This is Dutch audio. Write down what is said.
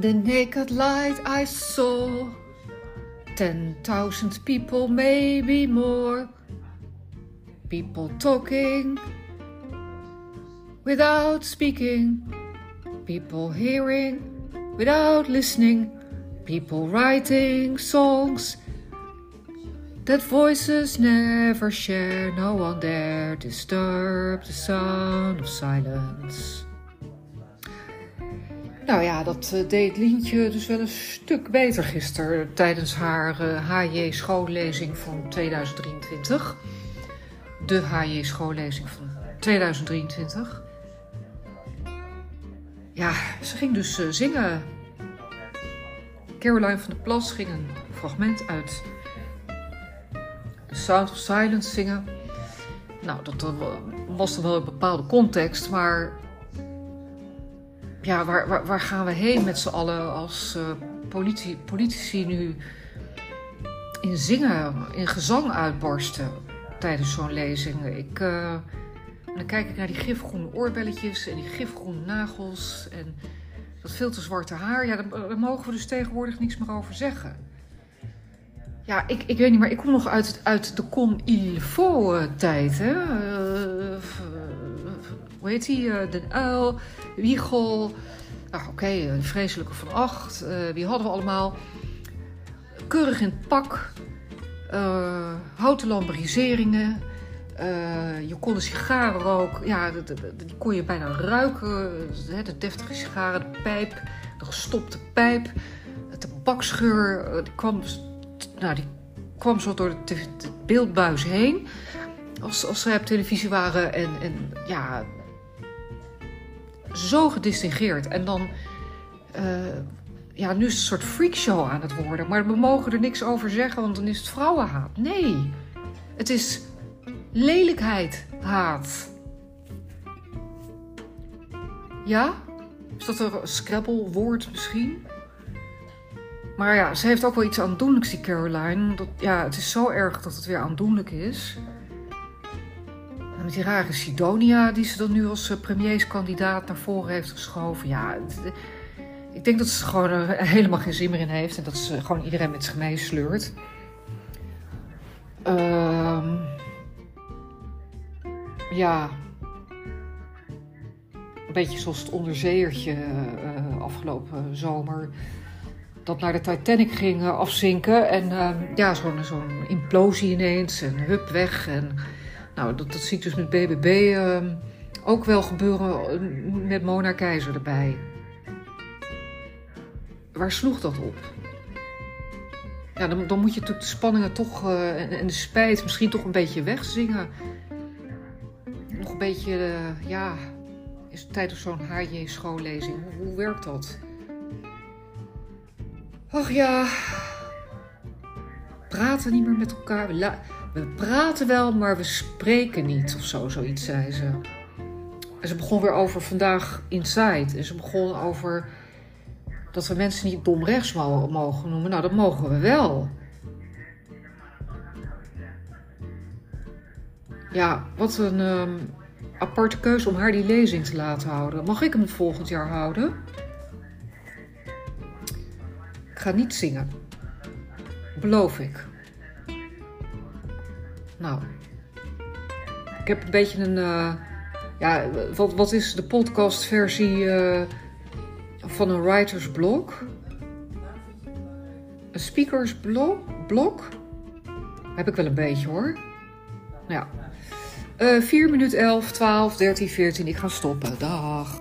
the naked light I saw ten thousand people, maybe more. People talking without speaking, people hearing without listening, people writing songs that voices never share. No one dare disturb the sound of silence. Nou ja, dat uh, deed Lientje dus wel een stuk beter gisteren tijdens haar HJ schoollezing van 2023. De HJ schoollezing van 2023. Ja, ze ging dus uh, zingen. Caroline van der Plas ging een fragment uit The Sound of Silence zingen. Nou, dat was dan wel een bepaalde context, maar ja, waar, waar, waar, gaan we heen met z'n allen als uh, politici, politici nu in zingen, in gezang uitbarsten tijdens zo'n lezing? Ik, uh, dan kijk ik naar die gifgroene oorbelletjes en die gifgroene nagels en dat veel te zwarte haar. Ja, daar, mogen we dus tegenwoordig niks meer over zeggen. Ja, ik, ik weet niet, maar ik kom nog uit, uit de Com Il Faut tijd, hè. Hoe heet die? De Uil, Wiegel. Nou, oké, een vreselijke van acht. Uh, wie hadden we allemaal? Keurig in het pak. Uh, houten lamberiseringen. Uh, je kon de sigaren roken. Ja, die kon je bijna ruiken. De, de deftige sigaren, de pijp, de gestopte pijp. De tabaksgeur. die, kwam, nou, die kwam zo door de beeldbuis heen. Als, als zij op televisie waren. En, en ja, zo gedistingeerd. En dan, uh, ja, nu is het een soort freakshow aan het worden. Maar we mogen er niks over zeggen, want dan is het vrouwenhaat. Nee, het is lelijkheid haat. Ja? Is dat een Scrabble-woord misschien? Maar ja, ze heeft ook wel iets aandoenlijks, die Caroline. Dat, ja, het is zo erg dat het weer aandoenlijk is. Met die rare Sidonia die ze dan nu als premierskandidaat naar voren heeft geschoven. Ja, het, ik denk dat ze gewoon er helemaal geen zin meer in heeft. En dat ze gewoon iedereen met zich meesleurt. Uh, ja. Een beetje zoals het onderzeeërtje uh, afgelopen zomer. Dat naar de Titanic ging afzinken. En uh, ja, zo'n zo'n implosie ineens. En hup weg. En nou, dat, dat zie ik dus met BBB uh, ook wel gebeuren met Mona Keizer erbij. Waar sloeg dat op? Ja, dan, dan moet je natuurlijk de spanningen toch uh, en, de spijt misschien toch een beetje wegzingen. Nog een beetje, uh, ja, is het tijdens zo'n HJ-schoollezing. Hoe, hoe werkt dat? Ach ja, praten niet meer met elkaar. We praten wel, maar we spreken niet of zo, zoiets zei ze. En ze begon weer over vandaag Inside. En ze begon over dat we mensen niet dom rechts mogen noemen. Nou, dat mogen we wel. Ja, wat een um, aparte keuze om haar die lezing te laten houden. Mag ik hem volgend jaar houden? Ik ga niet zingen. Beloof ik. Nou, ik heb een beetje een. Uh, ja, wat, is de podcastversie uh, van een writer's blog? Een speakers blog? Heb ik wel een beetje hoor. Ja. Uh, 4 minuut 11, 12, 13, 14. Ik ga stoppen. Dag.